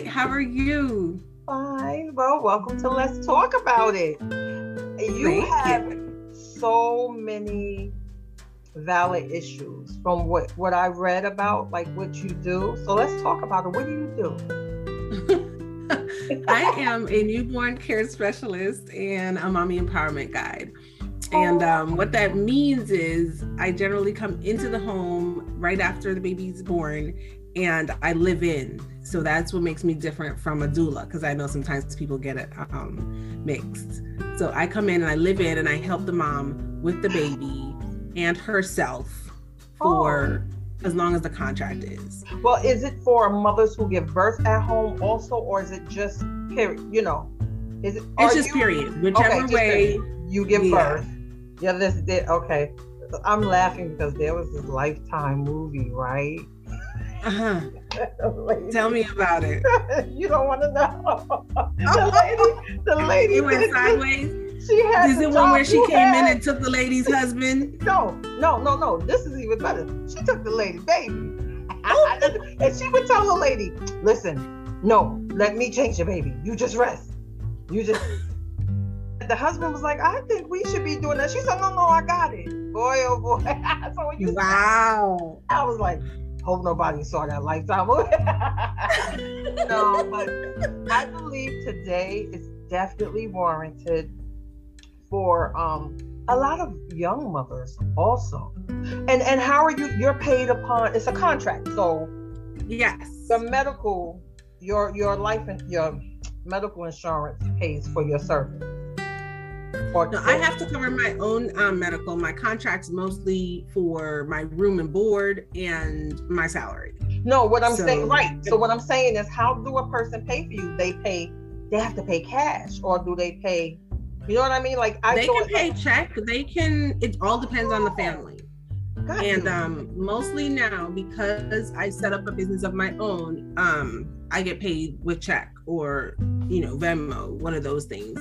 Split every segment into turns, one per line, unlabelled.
How are you? Fine. Well, welcome to Let's Talk About It. You
Thank
have so many valid issues from what what I read about, like what you do. So let's talk about it. What do you do?
I am a newborn care specialist and a mommy empowerment guide. And um, what that means is I generally come into the home right after the baby's born and I live in. So that's what makes me different from a doula because I know sometimes people get it um, mixed. So I come in and I live in and I help the mom with the baby and herself for as long as the contract is.
Well, is it for mothers who give birth at home also, or is it just period? You know, is it?
It's just
you-
period, whichever
just
way.
you give
Yeah.
birth. Yeah, this did okay. I'm laughing because there was this Lifetime movie, right?
Uh-huh. Tell me about it.
you don't want to know. the lady, the lady,
It went sideways.
She had
Is
the
it one where she came in and took the lady's husband?
No, no, no, no. This is even better. She took the lady, baby. and she would tell the lady, listen, no, let me change your baby. You just rest. You just. the husband was like, I think we should be doing that. She said, no, no, I got it. Boy, oh boy. so when you
Wow.
I was like, hope nobody saw that lifetime movie. no, but I believe today is definitely warranted for um a lot of young mothers also. And and how are you you're paid upon it's a contract. So
Yes.
the medical your your life and your medical insurance pays for your service. Or
No, I have to cover my own um, medical. My contract's mostly for my room and board and my salary.
No, what I'm
So-
saying, right. So what I'm saying is, how do a person pay for you? They pay, they have to pay cash, or do they pay? You know what I mean? Like I
they can pay check. They can. It all depends on the family.
got
And um, mostly now, because I set up a business of my own, um, I get paid with check or you know Venmo, one of those things.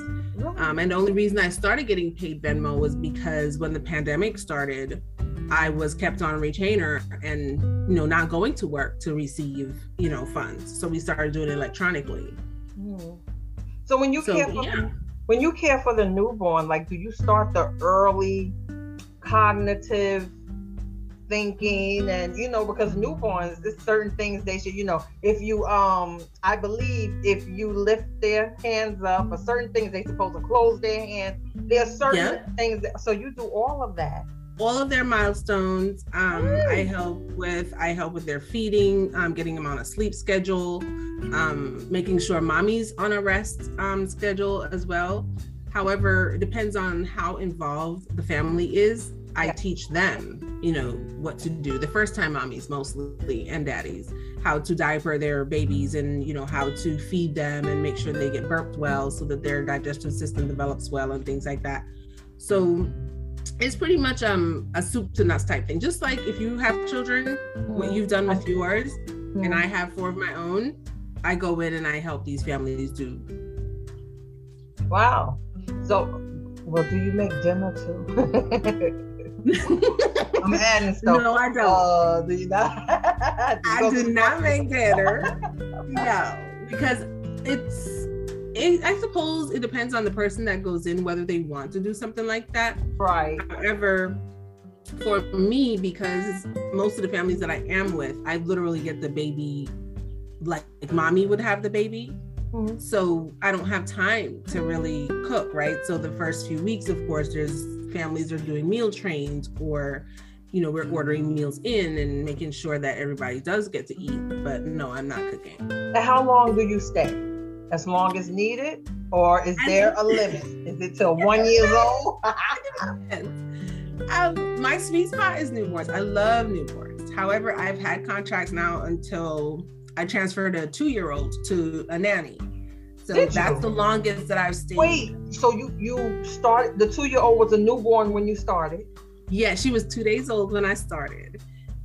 Um, and the only reason I started getting paid Venmo was because when the pandemic started, I was kept on retainer and you know not going to work to receive you know funds. So we started doing it electronically.
Mhm. So when you
So
care for
yeah,
when you care for the newborn, like, do you start the early cognitive thinking and you know because newborns there's certain things they should you know if you um i believe if you lift their hands up or certain things they supposed to close their hands there are certain
Yeah.
things that so you do all of that
all of their milestones. Um, I
Mm.
help with. I help with their feeding, um, getting them on a sleep schedule, um, making sure mommy's on a rest um, schedule as well. However, it depends on how involved the family is. I
Yeah.
teach them, you know, what to do. The first time mommies mostly and daddies, how to diaper their babies and you know how to feed them and make sure they get burped well so that their digestive system develops well and things like that. So it's pretty much um a soup to nuts type thing. Just like if you have children, what you've done with yours, and I have four of my own, I go in and I help these families do.
wow so well do you make dinner too i'm adding stuff
no, I don't.
uh, do you not
I do not make dinner. no, because it's. It, I suppose it depends on the person that goes in whether they want to do something like that.
right
However, for me, because most of the families that I am with, I literally get the baby like, like mommy would have the baby. Mm-hmm. So I don't have time to really cook, right? So the first few weeks, of course, there's families are doing meal trains or you know, we're ordering meals in and making sure that everybody does get to eat. But no, I'm not cooking.
And how long do you stay? As long as needed? Or is there a limit? Is it till one years old?
um, my sweet spot is newborns. I love newborns. However, I've had contracts now until I transferred a two year old to a nanny. So Did that's you? the longest that I've stayed.
Wait, so you you started the two year old was a newborn when you started?
Yeah, she was two days old when I started.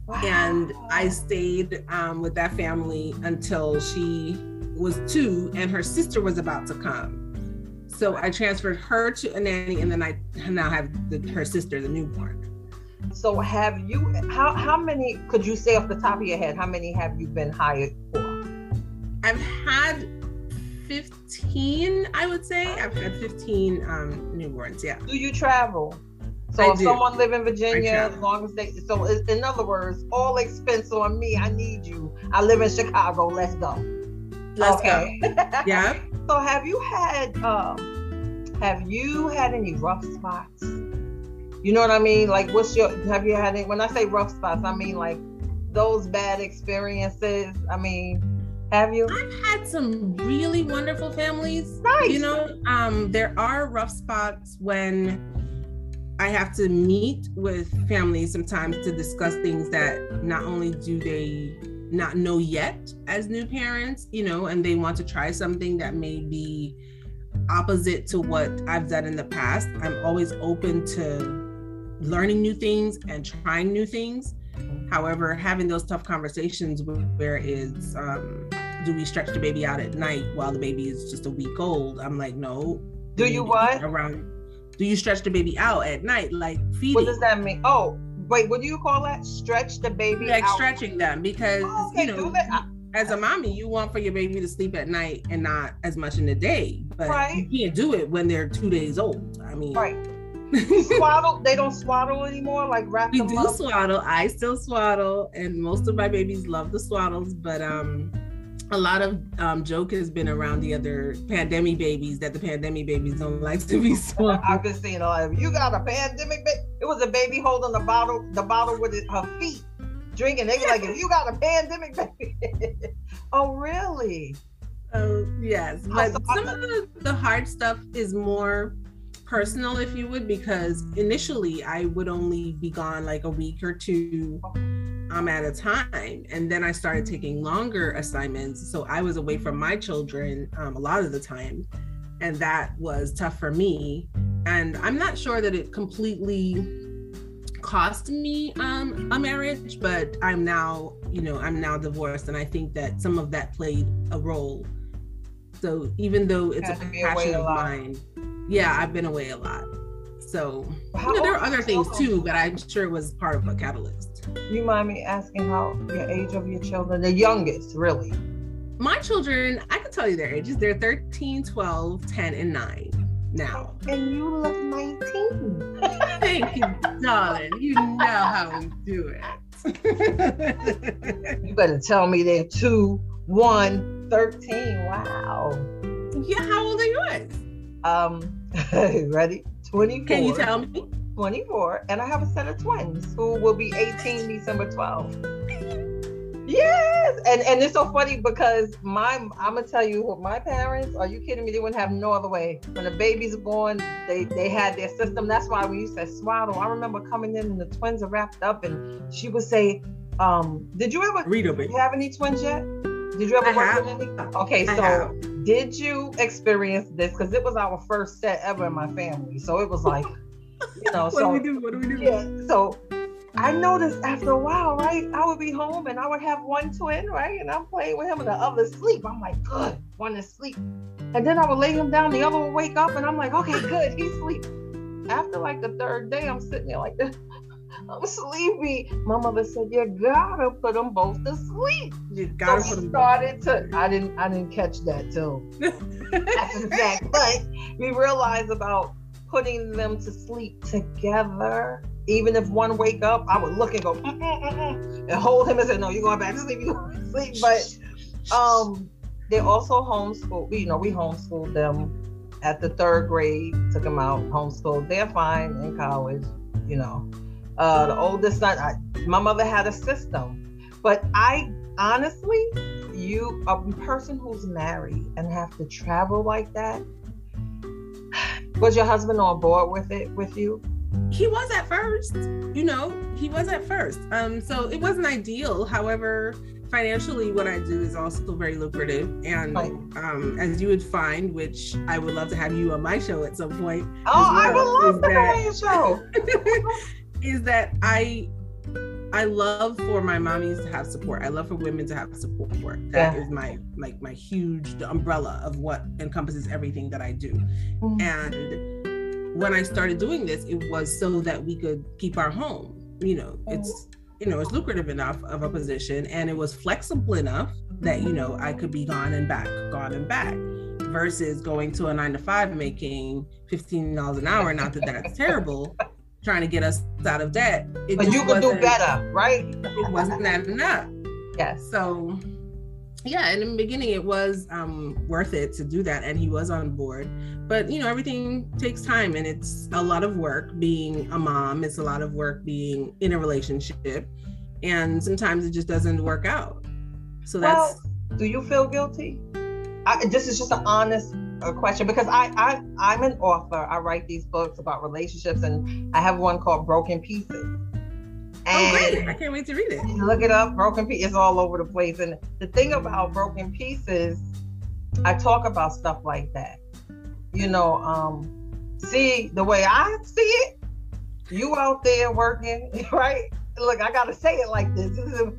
Wow. And I stayed um, with that family until she was two and her sister was about to come. So I transferred her to a nanny and then I now have the, her sister, the newborn.
So have you how how many could you say off the top of your head how many have you been hired for?
I've had 15, I would say. I've had 15 um, newborns, yeah.
Do you travel? So I if do. someone live in Virginia, as long as they, so in other words, all expense on me. I need you. I live in Chicago. Let's go.
Let's okay. go. Yeah.
so have you had, um, have you had any rough spots? You know what I mean? Like, what's your? Have you had any? When I say rough spots, I mean like those bad experiences. I mean, have you?
I've had some really wonderful families.
Nice.
You know, um, there are rough spots when I have to meet with families sometimes to discuss things that not only do they not know yet as new parents, you know, and they want to try something that may be opposite to what I've done in the past. I'm always open to learning new things and trying new things. However, having those tough conversations where is um, do we stretch the baby out at night while the baby is just a week old? I'm like, no.
Do you what?
Around do you stretch the baby out at night, like feeding?
What does that mean? Oh, wait, what do you call that? Stretch the baby
like
out.
stretching them because oh, okay, you know, as a mommy, you want for your baby to sleep at night and not as much in the day. But right. you can't do it when they're two days old. I mean,
right. swaddle. They don't swaddle anymore. Like wrap.
We do up. swaddle. I still swaddle, and most of my babies love the swaddles. But um, a lot of um, joke has been around the other pandemic babies that the pandemic babies don't like to be swung.
I've been seeing a lot of you got a pandemic baby. It was a baby holding the bottle, the bottle with it, her feet, drinking. They were like, if you got a pandemic baby. oh, really?
Oh, yes. But some of the, the hard stuff is more personal, if you would, because initially I would only be gone like a week or two um, at a time. And then I started taking longer assignments. So I was away from my children um, a lot of the time. And that was tough for me. And I'm not sure that it completely cost me um, a marriage, but I'm now, you know, I'm now divorced. And I think that some of that played a role. So even though it's a passion of mine, yeah, I've been away a lot. So you know, there are other things too, but I'm sure it was part of a catalyst.
You mind me asking how your age of your children, the youngest, really?
My children, I can tell you their ages. They're 13, 12, 10, and 9 now.
And you look 19.
Thank you, darling. You know how we do
it. you better tell me they're 2, 1, 13. Wow.
Yeah, how old are yours?
Um, ready? 24.
Can you tell me?
24. And I have a set of twins who will be 18 December 12. Yes, and and it's so funny because my I'm gonna tell you what my parents. Are you kidding me? They wouldn't have no other way. When the babies are born, they they had their system. That's why we used to swaddle. I remember coming in and the twins are wrapped up, and she would say, um, "Did you ever?
Read
Do you have any twins yet? Did you ever I work have. with any? Okay, so did you experience this? Because it was our first set ever in my family, so it was like, you know.
what
so,
do we do? What do we do?
Yeah. So I noticed after a while, right? I would be home and I would have one twin, right? And I'm playing with him and the other sleep. I'm like, good, one is sleep. And then I would lay him down, the other would wake up, and I'm like, okay, good, he's asleep. After like the third day, I'm sitting there like this. I'm sleepy. My mother said, "You gotta put them both to sleep."
You gotta so
put them. Started to. I didn't. I didn't catch that till after the fact. But we realized about putting them to sleep together even if one wake up, I would look and go mm, mm, mm, and hold him and say, "No, you're going back to sleep. You to sleep." But um, they also homeschool. You know, we homeschooled them at the third grade. Took them out homeschooled. They're fine in college. You know, uh, the oldest son. I, my mother had a system, but I honestly, you a person who's married and have to travel like that. Was your husband on board with it with you?
he was at first you know he was at first um so it wasn't ideal however financially what i do is also very lucrative and right. um as you would find which i would love to have you on my show at some point
oh well, i would love to be on your show
is that i I love for my mommies to have support. I love for women to have support. That yeah. is my like my huge umbrella of what encompasses everything that I do. Mm-hmm. And when I started doing this, it was so that we could keep our home. You know, it's you know, it's lucrative enough of a position and it was flexible enough that, you know, I could be gone and back, gone and back versus going to a nine to five making $15 an hour. Not that that's terrible, trying to get us out of debt.
It but you could do better, right?
it wasn't that enough.
Yes.
So yeah, in the beginning it was um, worth it to do that, and he was on board. But you know, everything takes time, and it's a lot of work being a mom. It's a lot of work being in a relationship, and sometimes it just doesn't work out. So that's.
Well, do you feel guilty? I, this is just an honest uh, question because I, I I'm an author. I write these books about relationships, and I have one called Broken Pieces
and oh, great. I can't wait to read it.
Look it up. Broken Pieces is all over the place. And the thing about Broken Pieces, I talk about stuff like that. You know, um, see the way I see it, you out there working, right? Look, I gotta say it like this. this is a,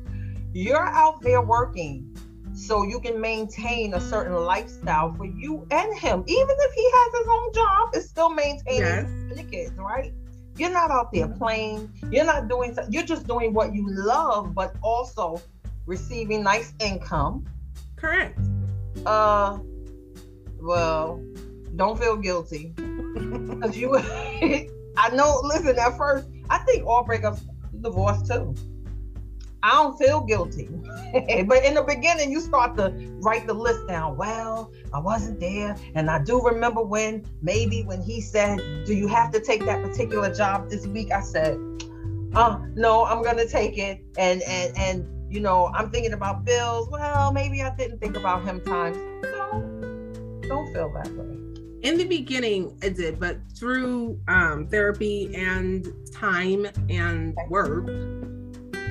you're out there working so you can maintain a certain lifestyle for you and him. Even if he has his own job, it's still maintaining yes. the kids, right? You're not out there playing. You're not doing. You're just doing what you love, but also receiving nice income.
Correct.
Uh, well, don't feel guilty because you. I know. Listen, at first, I think all breakups divorce too. I don't feel guilty. but in the beginning, you start to write the list down. Well, I wasn't there. And I do remember when, maybe when he said, Do you have to take that particular job this week? I said, uh, no, I'm gonna take it. And and and you know, I'm thinking about bills. Well, maybe I didn't think about him times. So don't feel that way.
In the beginning, I did, but through um, therapy and time and work,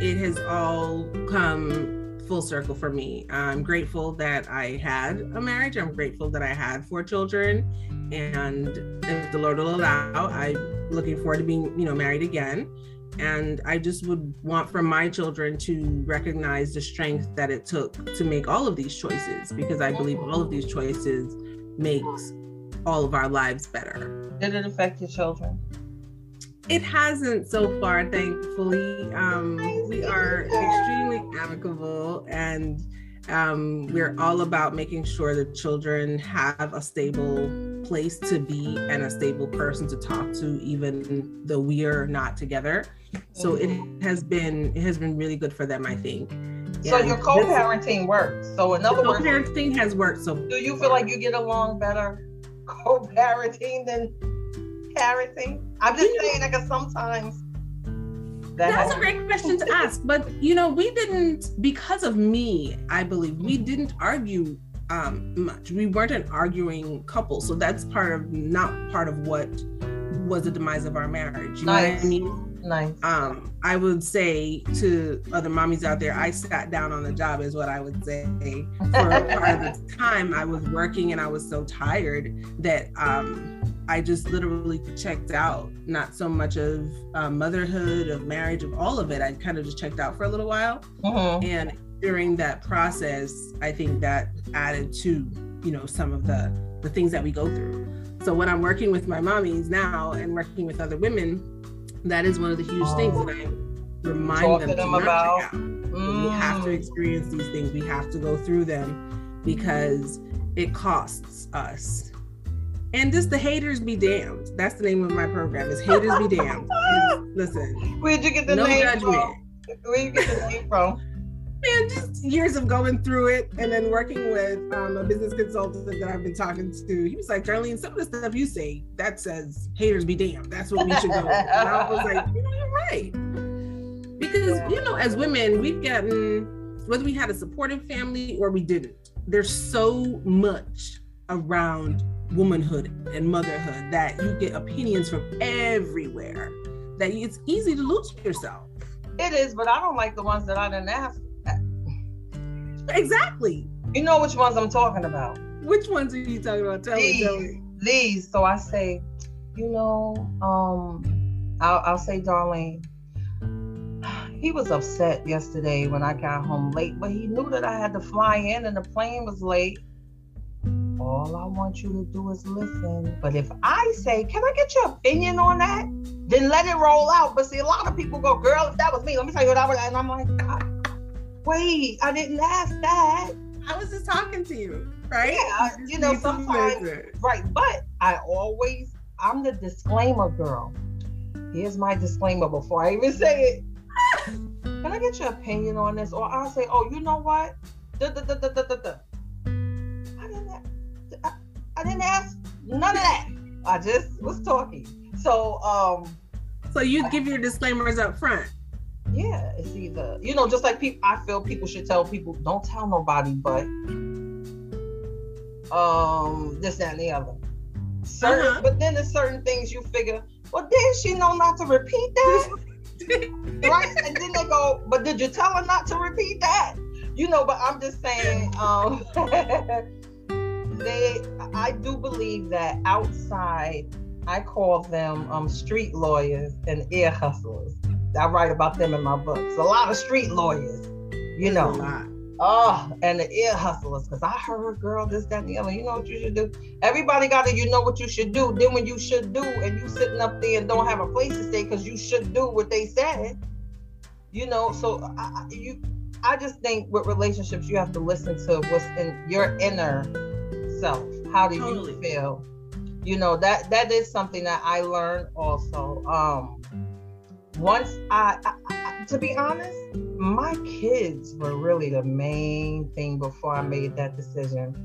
it has all come full circle for me. I'm grateful that I had a marriage. I'm grateful that I had four children. And if the Lord will allow, I'm looking forward to being, you know, married again. And I just would want for my children to recognize the strength that it took to make all of these choices because I believe all of these choices makes all of our lives better.
Did it affect your children?
It hasn't so far, thankfully. Um, we are extremely amicable and um, we're all about making sure the children have a stable place to be and a stable person to talk to, even though we are not together. So it has been it has been really good for them, I think.
So and your co-parenting works. So in other words,
co-parenting has worked. So
do you feel like you get along better co-parenting than parenting? I'm just saying that because sometimes
that that's a great question to ask. But you know, we didn't because of me. I believe we didn't argue um, much. We weren't an arguing couple, so that's part of not part of what was the demise of our marriage. You nice. know what I mean?
Nice.
Um, I would say to other mommies out there, I sat down on the job, is what I would say. For part of the time, I was working and I was so tired that um, I just literally checked out. Not so much of uh, motherhood, of marriage, of all of it. I kind of just checked out for a little while,
mm-hmm.
and during that process, I think that added to you know some of the the things that we go through. So when I'm working with my mommies now and working with other women, that is one of the huge things that I remind them, them about. Mm. We have to mm. experience these things. We have to go through them because it costs us. And just the haters be damned. That's the name of my program. Is haters be damned. Listen.
Where'd you get the
no
name
judgment.
from? Where'd you get the name from?
Man, just years of going through it and then working with um, a business consultant that I've been talking to. He was like, Darlene, some of the stuff you say that says haters be damned. That's what we should go. And I was like, you know, you're right. Because, you know, as women, we've gotten, whether we had a supportive family or we didn't, there's so much around womanhood and motherhood that you get opinions from everywhere that it's easy to lose yourself.
It is, but I don't like the ones that I didn't ask.
Exactly.
You know which ones I'm talking about.
Which ones are you talking about? Tell me, tell
These,
me.
these. So I say, you know, um, I'll, I'll say, Darlene, he was upset yesterday when I got home late, but he knew that I had to fly in and the plane was late. All I want you to do is listen. But if I say, can I get your opinion on that? Then let it roll out. But see, a lot of people go, girl, if that was me, let me tell you what I would. And I'm like, God, wait, I didn't ask that.
I was just talking to you, right?
Yeah,
just
you know, sometimes- Right. But I always, I'm the disclaimer girl. Here's my disclaimer before I even say it. Can I get your opinion on this? Or I'll say, oh, you know what? Duh, duh, duh, I, I didn't ask none of that. I just was talking. So, um,
So you give your disclaimers up front.
yeah, it's either you know, just like people. I feel people should tell people, don't tell nobody, but um, this that, and the other. Certain,
Uh-huh.
but then there's certain things you figure. Well, did she know not to repeat that? right? And then they go, but did you tell her not to repeat that? You know, but I'm just saying, um, they, I do believe that outside, I call them um, street lawyers and ear hustlers. I write about them in my books. A lot of street lawyers, you know. Oh, and the ear hustlers, because I heard, girl, this, that, and the other. You know what you should do? Everybody got to, you know what you should do. Then when you should do, and you sitting up there and don't have a place to stay because you should do what they said, you know. So I, you, I just think with relationships, you have to listen to what's in your inner self. How do
Totally.
you feel? You know that that is something that I learned also. Um, once I, I, I to be honest, my kids were really the main thing before I made that decision.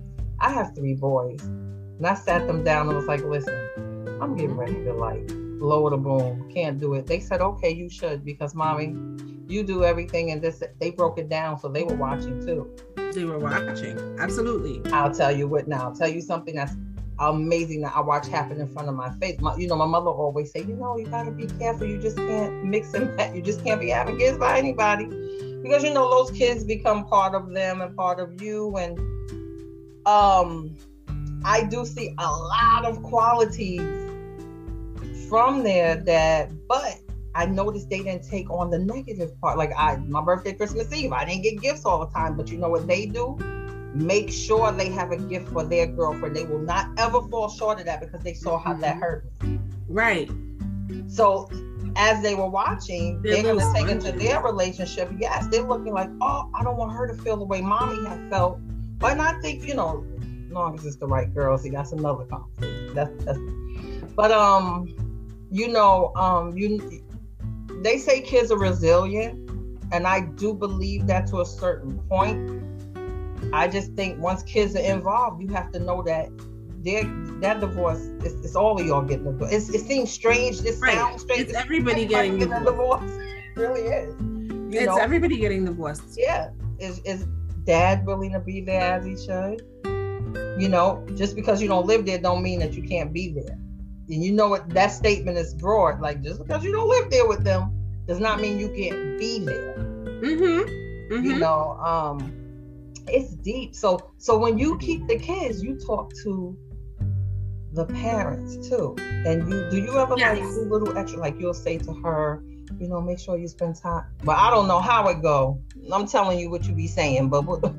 I have three boys, and I sat them down and was like, "Listen, I'm getting ready to like lower the boom. Can't do it." They said, "Okay, you should because mommy, you do everything." And this, they broke it down, so they were watching too.
They were watching. Absolutely.
I'll tell you what now. I'll tell you something that's amazing that I watch happen in front of my face. My, you know, my mother always say, you know, you gotta be careful. You just can't mix and match. You just can't be having kids by anybody because you know those kids become part of them and part of you. And um, I do see a lot of qualities from there that, but I noticed they didn't take on the negative part. Like I, my birthday, Christmas Eve, I didn't get gifts all the time, but you know what they do? Make sure they have a gift for their girlfriend. They will not ever fall short of that because they saw how that hurt. me.
Right.
So as they were watching,
They're
they're going to take into their relationship. Yes, they're looking like, oh, I don't want her to feel the way mommy had felt. But I think, you know, as long as it's the right girl, see, that's another conversation. That's, that's, but um, you know, um, you they say kids are resilient, and I do believe that to a certain point. I just think once kids are involved, you have to know that their that divorce is it's all of y'all getting a divorce. It's, it seems strange. This
Right.
sounds strange.
It's everybody getting divorced.
divorce. It really is. You
It's
know,
everybody getting divorced.
yeah. Is is dad willing to be there as he should? You know, just because you don't live there don't mean that you can't be there. And you know what that statement is broad. Like just because you don't live there with them does not mean you can't be there.
Mm-hmm. Mm-hmm.
You know, um, it's deep. So so when you keep the kids, you talk to the parents too. And you do you ever like
Yes.
do little extra like you'll say to her, you know, make sure you spend time. But I don't know how it go. I'm telling you what you be saying, but what-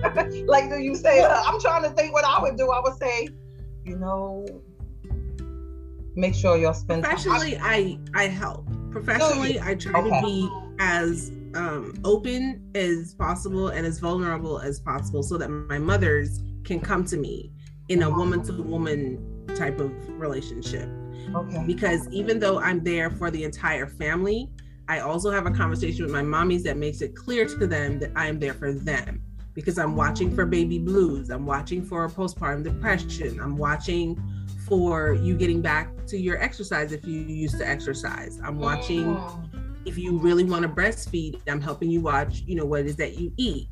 like do you say I'm trying to think what I would do. I would say, you know, make sure y'all spend time.
professionally i i help professionally i try
Okay.
to be as um, open as possible and as vulnerable as possible so that my mothers can come to me in a woman to woman type of relationship.
Okay.
Because even though I'm there for the entire family, I also have a conversation with my mommies that makes it clear to them that I am there for them because I'm watching for baby blues, I'm watching for postpartum depression, I'm watching for you getting back to your exercise if you used to exercise. I'm watching if you really want to breastfeed, I'm helping you watch, you know, what it is that you eat.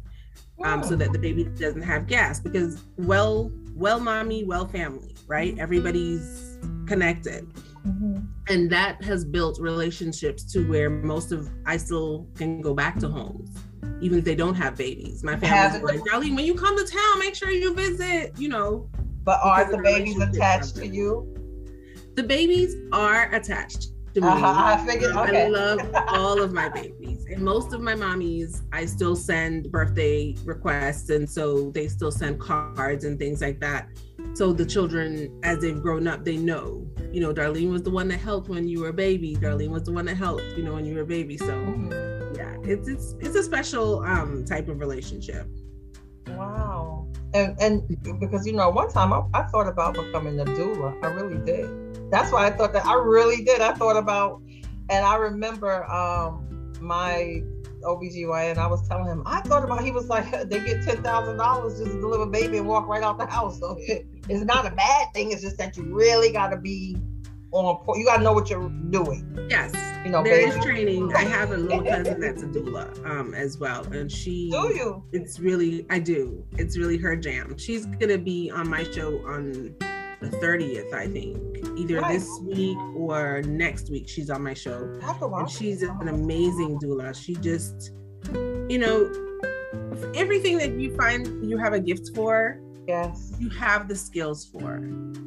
Um, so that the baby doesn't have gas because well well mommy well family right everybody's connected
Mm-hmm.
and that has built relationships to where most of I still can go back to homes, even if they don't have babies. My family's like, Darlene, when you come to town, make sure you visit. You know,
But are the babies attached to you?
the babies are attached to me.
Uh-huh, I figured.
I love all of my babies. And most of my mommies, I still send birthday requests. And so they still send cards and things like that. So the children, as they've grown up, they know, you know, Darlene was the one that helped when you were a baby. Darlene was the one that helped, you know, when you were a baby. So
Mhm.
yeah, it's it's it's a special um type of relationship.
Wow. And and because you know, one time I, I thought about becoming a doula. I really did. That's why I thought that I really did. I thought about and I remember um my OBGYN, I was telling him, I thought about he was like they get ten thousand dollars just to deliver a baby and walk right out the house. So it, it's not a bad thing, it's just that you really gotta be on point. You gotta know what you're doing.
Yes,
You know,
there is training. I have a little cousin that's a doula um as well, and she
Do you?
it's really I do. It's really her jam. She's gonna be on my show on the 30th, I think. Either this week or next week she's on my show.
I have to watch
And she's an amazing doula. She just you know everything that you find you have a gift for,
Yes.
you have the skills for,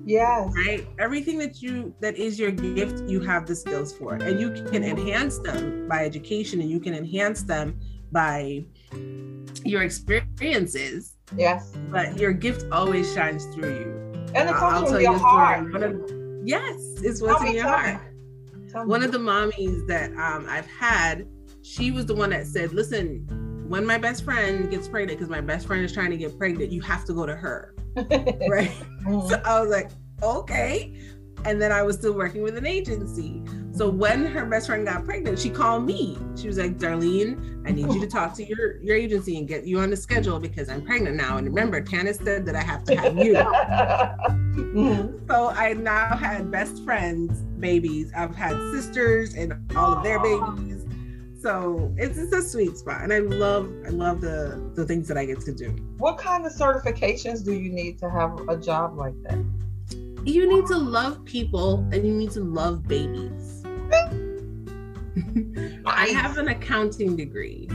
Yes.
right? Everything that you that is your gift, you have the skills for. And you can enhance them by education and you can enhance them by your experiences
Yes.
but your gift always shines through you.
And it
I'll-
comes
I'll
from
tell
your
you
heart.
One of- yes, it's
Tell
what's
me,
in your heart. One
me.
of the mommies that um, I've had, she was the one that said, "Listen, when my best friend gets pregnant, because my best friend is trying to get pregnant, you have to go to her." Right?
Mhm.
so I was like, "Okay." And then I was still working with an agency. So when her best friend got pregnant, she called me. She was like, Darlene, I need you to oh. talk to your, your agency and get you on the schedule because I'm pregnant now. And remember, Candace said that I have to have you. So I now had best friends, babies. I've had sisters and all of their babies. So it's, it's a sweet spot, and I love I love the the things that I get to do.
What kind of certifications do you need to have a job like that?
You need to love people, and you need to love babies. I have an accounting degree.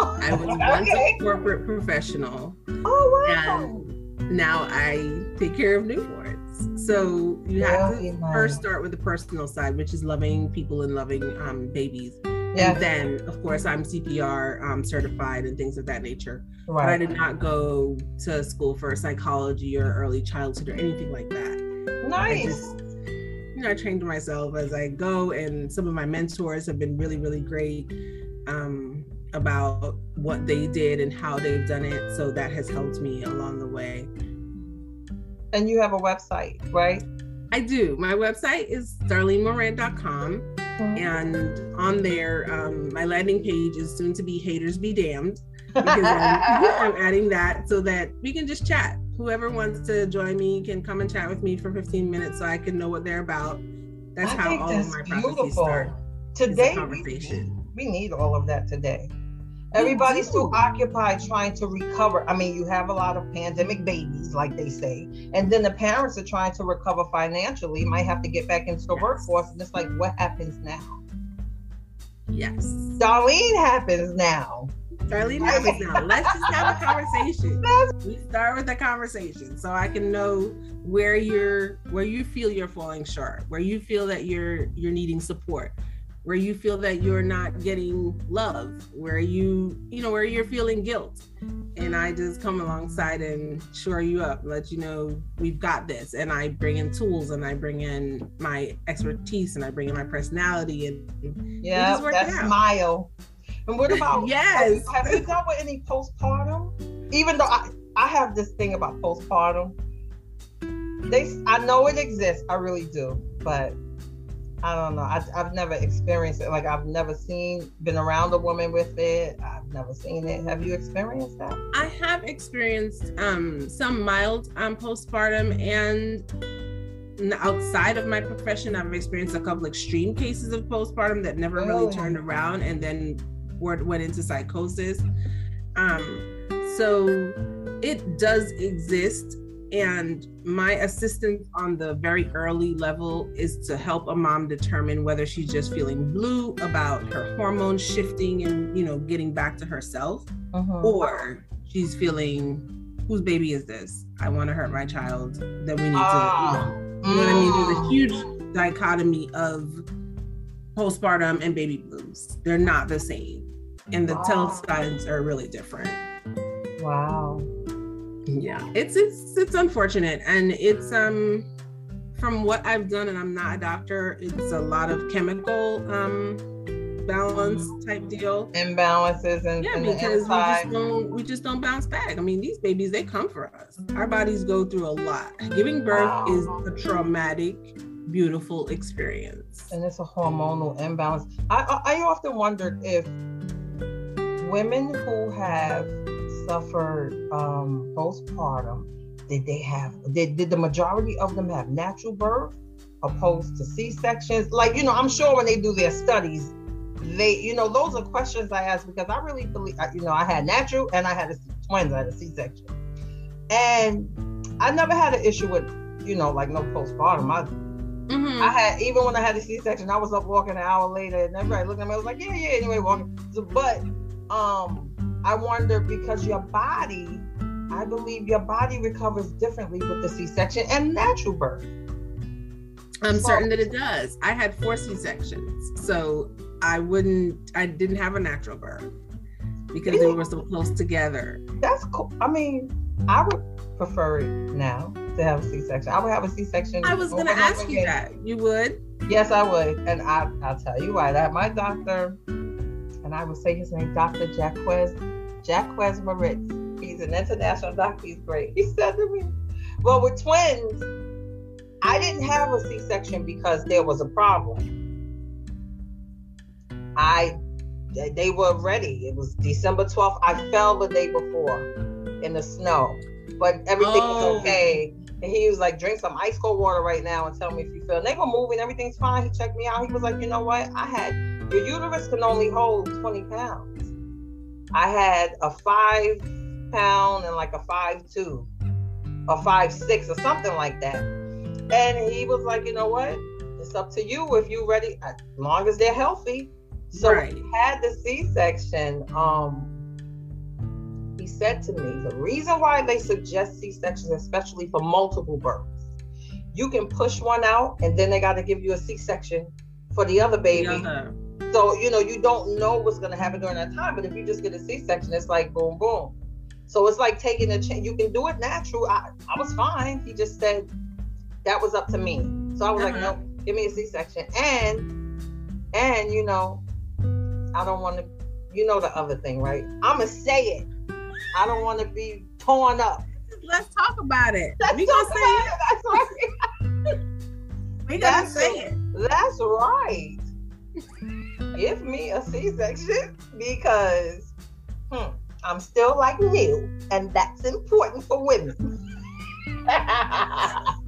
I was once
Okay.
a corporate professional,
Oh wow.
and now I take care of newborns. So you have to
nice.
first start with the personal side, which is loving people and loving um, babies.
Yeah.
And then, of course, I'm CPR um, certified and things of that nature. But I did not go to school for psychology or early childhood or anything like that. I
Nice.
just, you know, I trained myself as I go, and some of my mentors have been really, really great um, about what they did and how they've done it. So that has helped me along the way.
And you have a website, right?
I do. My website is darlenemorant.com. And on there, um, my landing page is soon to be Haters Be Damned because I'm, I'm adding that so that we can just chat. Whoever wants to join me can come and chat with me for 15 minutes so I can know what they're about. That's
I
how all
that's
of my prophecies start.
Today,
a
we, we need all of that today. Everybody's too occupied trying to recover. I mean, you have a lot of pandemic babies, like they say, and then the parents are trying to recover financially, might have to get back into the
Yes.
workforce. And it's like, what happens now?
Yes.
Darlene happens now.
Darlene happens now. Let's just have a conversation. We start with a conversation so I can know where you're where you feel you're falling short, where you feel that you're you're needing support, where you feel that you're not getting love, where you you know where you're feeling guilt. And I just come alongside and shore you up, let you know we've got this. And I bring in tools and I bring in my expertise and I bring in my personality and
Yeah,
just work
that smile. And what about
yes.
Have you dealt with any postpartum? Even though I, I have this thing about postpartum, they I know it exists. I really do, but I don't know. I, have never experienced it. Like I've never seen, been around a woman with it. I've never seen it. Have you experienced that?
I have experienced um, some mild um, postpartum, and outside of my profession, I've experienced a couple extreme cases of postpartum that never really, really turned around, and then went into psychosis. Um, so it does exist and my assistance on the very early level is to help a mom determine whether she's just feeling blue about her hormones shifting and, you know, getting back to herself, uh-huh. or she's feeling, whose baby is this? I want to hurt my child. Then we need to, you know, you know what I mean? There's a mm. huge dichotomy of postpartum and baby blues. They're not the same. And the wow. tell signs are really different.
Wow.
Yeah it's it's it's unfortunate and it's um from what i've done and i'm not a doctor it's a lot of chemical um balance type deal.
Imbalances and
yeah because we just don't we just don't bounce back. I mean these babies they come for us. Our bodies go through a lot. Giving birth wow. is a traumatic beautiful experience.
And it's a hormonal imbalance. I i, I often wondered if women who have suffered um, postpartum, did they have did, did the majority of them have natural birth opposed to C-sections? Like, you know, I'm sure when they do their studies, they, you know, those are questions I ask because I really believe, you know, I had natural and I had a twins, I had a C-section. And I never had an issue with, you know, like no postpartum. I Mm-hmm. I had even when I had the C-section, I was up walking an hour later, and everybody looked at me. I was like, "Yeah, yeah." Anyway, walking. So, but um, I wonder because your body, I believe your body recovers differently with the C-section and natural birth.
I'm so, certain that it does. I had four C-sections, so I wouldn't. I didn't have a natural birth because they were so close together.
That's cool. I mean, I would prefer it now to have a C-section. I would have a C-section.
I was going to ask you that. You would?
Yes, I would, and I, I'll tell you why. That my doctor, and I would say his name, Doctor Jacques Jacques Moritz. He's an international doctor. He's great. He said to me, Well, with twins, I didn't have a C section because there was a problem. I they were ready. It was December 12th. I fell the day before in the snow, but everything oh. was okay. And he was like, drink some ice cold water right now and tell me if you feel. And they were moving, everything's fine. He checked me out. He was like, you know what? I had your uterus can only hold 20 pounds. I had a five pound and like a five two, a five six or something like that. And he was like, you know what? It's up to you if you're ready, as long as they're healthy. So right. he had the C-section. Um, he said to me, the reason why they suggest C-sections, especially for multiple births, you can push one out and then they got to give you a C-section for the other baby. The other. So, you know, you don't know what's going to happen during that time. But if you just get a C section, it's like boom, boom. So it's like taking a chance. You can do it natural. I, I was fine. He just said that was up to me. So I was uh-huh. like, no, give me a C section. And, and, you know, I don't want to, you know, the other thing, right? I'm going to say it. I don't want to be torn up.
Let's talk about it.
Let's we
gonna
say it. That's right.
we gotta say it.
That's right give me a C-section because hmm, I'm still like new, and that's important for women.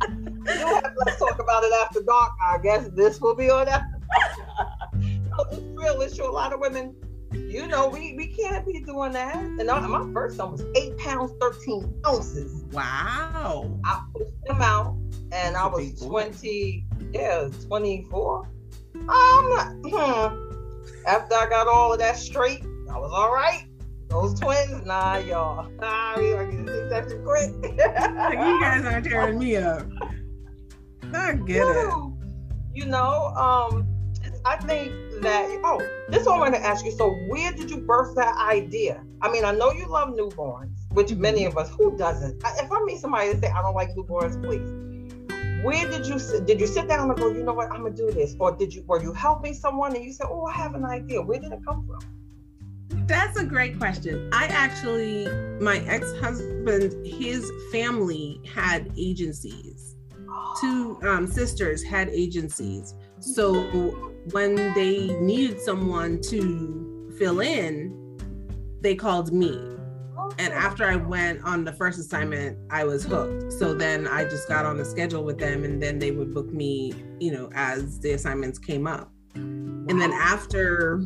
have, let's talk about it after dark. I guess this will be on that. it's real. It's true. A lot of women, you know, we, we can't be doing that. And my first son was eight pounds, 13 ounces.
Wow.
I pushed him out and I was 20, yeah, 24. Um, hmm, after I got all of that straight, I was all right. Those twins, nah, y'all. Nah, we are getting C-section quick.
you guys are tearing me up. I get it.
You know, um, I think that oh, this is what I want to ask you. So, where did you birth that idea? I mean, I know you love newborns, which many of us who doesn't. If I meet somebody that say I don't like newborns, please where did you sit? Did you sit down and go, you know what, I'm gonna do this, or did you were you helping someone and you said, oh, I have an idea. Where did it come from?
That's a great question. I actually, my ex husband, his family had agencies two um, sisters had agencies. So when they needed someone to fill in, they called me. And after I went on the first assignment, I was hooked. So then I just got on the schedule with them, and then they would book me, you know, as the assignments came up. And then after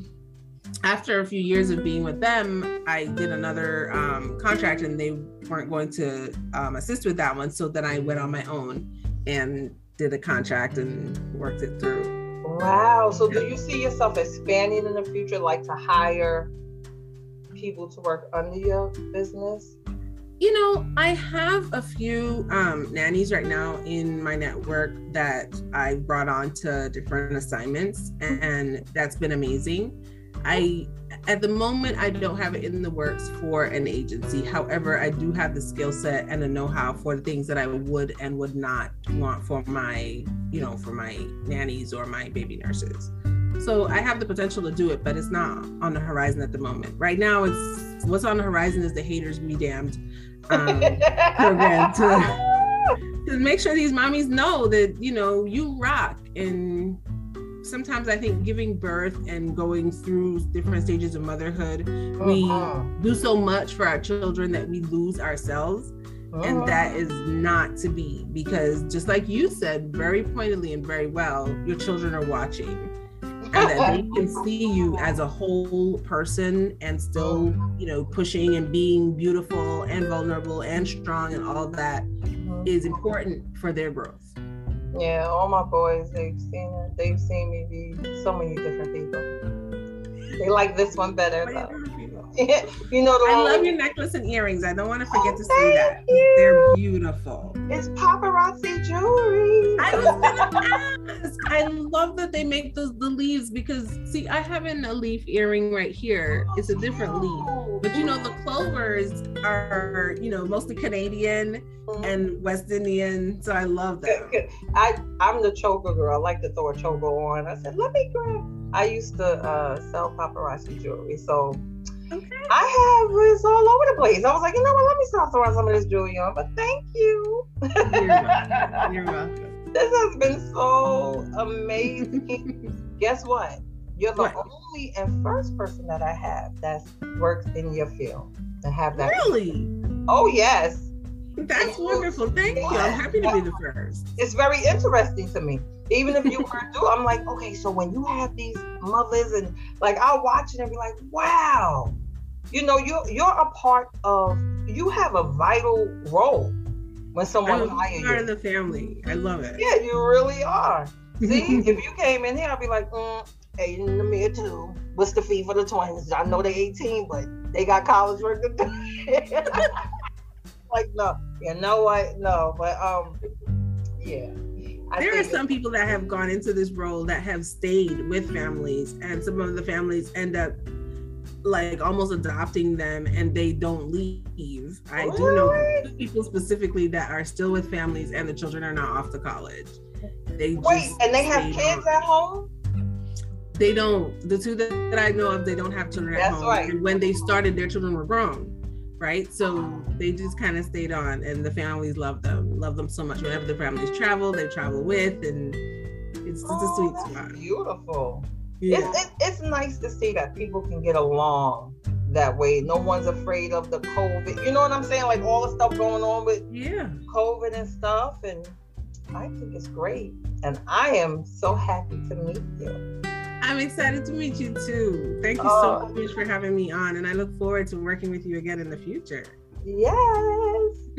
after a few years of being with them, I did another um, contract, and they weren't going to um, assist with that one. So then I went on my own and did a contract and worked it through.
Wow. So do you see yourself expanding in the future, like to hire people to work under your business?
You know, I have a few um, nannies right now in my network that I brought on to different assignments, and that's been amazing. I, at the moment, I don't have it in the works for an agency. However, I do have the skill set and the know-how for the things that I would and would not want for my, you know, for my nannies or my baby nurses. So I have the potential to do it, but it's not on the horizon at the moment. Right now, it's what's on the horizon is the haters be damned um, program to, to make sure these mommies know that you know you rock. And sometimes I think giving birth and going through different stages of motherhood, we
Uh-huh.
do so much for our children that we lose ourselves. And
Uh-huh.
that is not to be because, just like you said very pointedly and very well, your children are watching and that they can see you as a whole person and still, you know, pushing and being beautiful and vulnerable and strong and all that mm-hmm. is important for their growth.
Yeah, all my boys, they've seen it. They've seen me be so many different people. They like this one better though. you know the
I love your necklace and earrings. I don't want to forget to say
Oh,
that.
you.
They're beautiful.
It's paparazzi jewelry.
I was gonna ask. I love that they make those the leaves because see, I have an a leaf earring right here. It's a different leaf. But you know, the clovers are, you know, mostly Canadian and West Indian. So I love that.
I I'm the choker girl. I like to throw a choker on. I said, let me grab. I used to uh, sell paparazzi jewelry, so
Okay.
I have it's all over the place. I was like, you know what? Let me start throwing some of this jewelry on. But thank you.
You're welcome. You're welcome.
this has been so amazing. Guess what? You're the
What?
only and first person that I have that works in your field to have that.
Really?
Oh yes,
That's wonderful. Thank you. I'm happy to be the first.
it's very interesting to me. Even if you were do, I'm like, okay, so when you have these mothers and like I'll watch it and be like, wow, you know, you're you're a part of. You have a vital role when someone
I'm
hires
part
you.
of the family. I love it.
Yeah, you really are. See, if you came in here, I'd be like, mm, eight in the too. What's the fee for the twins? I know they're 18, but they got college work to do. like, no, you know what? No, but um, yeah. I
there are some people that have gone into this role that have stayed with families and some of the families end up like almost adopting them and they don't leave i do know people specifically that are still with families and the children are not off to college they
Wait,
just
and they have kids
on.
at home?
they don't the two that, i know of they don't have children at home
right.
and when they started their children were grown right so they just kind of stayed on and the families love them love them so much whenever the families travel they travel with and it's just a
Oh,
sweet
that's
spot
Beautiful.
yeah.
It's, it, it's nice to see that people can get along that way. No one's afraid of the COVID. You know what I'm saying? Like all the stuff going on with
yeah
COVID and stuff. And I think it's great. And I am so happy to meet you.
I'm excited to meet you too thank you
Oh.
so much for having me on and i look forward to working with you again in the future
Yes.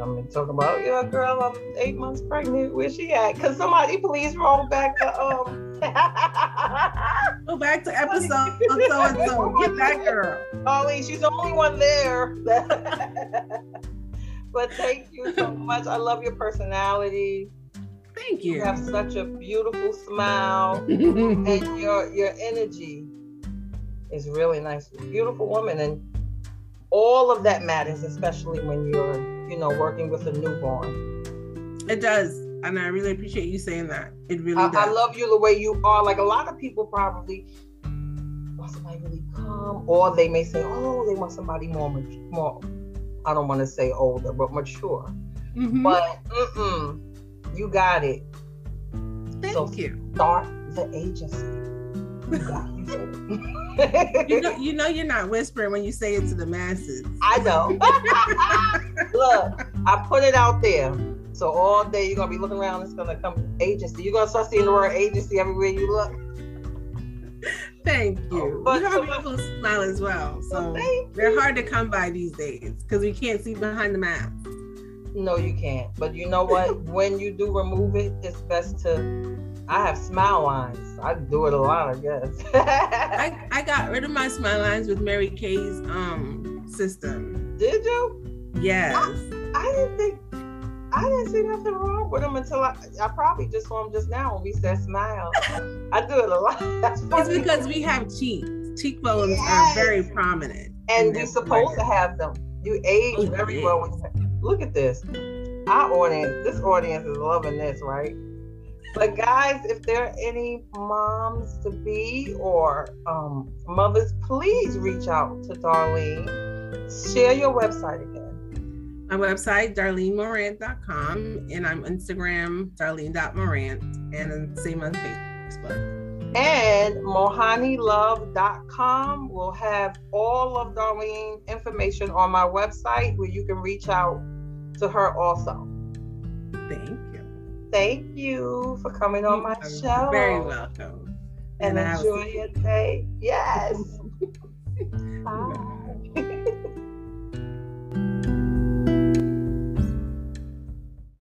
I'm gonna talk about your girl. I'm eight months pregnant. Where she at? Cause somebody please roll back the um.
go back to episode so and so get that girl
Ollie, she's the only one there. but thank you so much. I love your personality.
Thank
You
you
have such a beautiful smile, and your your energy is really nice. Beautiful woman, and all of that matters, especially when you're, you know, working with a newborn.
it does and i really appreciate you saying that it really
I,
does
I love you the way you are. Like a lot of people probably want somebody really calm, or they may say, "Oh, they want somebody more, more." I don't want to say older, but mature. Mm-hmm. But mm-mm, you got it.
Thank so you.
Start the agency.
you know, you know, you're not whispering when you say it to the masses.
I know. Look, I put it out there. So all day you're gonna be looking around. It's gonna come agency. You're gonna start seeing the word agency everywhere you look.
Thank you. But you have a beautiful smile as well. So they're hard to come by these days because we can't see behind the mask.
No, you can't. But you know what? when you do remove it, it's best to. I have smile lines. I do it a lot, I guess.
I, I got rid of my smile lines with Mary Kay's um system.
Did you?
Yes.
I, I didn't think I didn't see nothing wrong with them until I, I probably just saw them just now when we said smile. I do it a lot. That's
funny. It's because we have cheeks. Cheekbones yes. are very prominent.
And you're supposed to have them. You age oh, very well. When look at this. Our audience, this audience is loving this, right? But guys, if there are any moms to be or um, mothers, please reach out to Darlene. Share your website again
my website, darlenemorant.com, and I'm Instagram, darlene.morant, and same on Facebook.
And mohanilove.com will have all of Darlene information on my website where you can reach out to her also.
Thank you.
Thank you for coming on my show.
Very welcome.
And, and enjoy your day. Yes. Bye.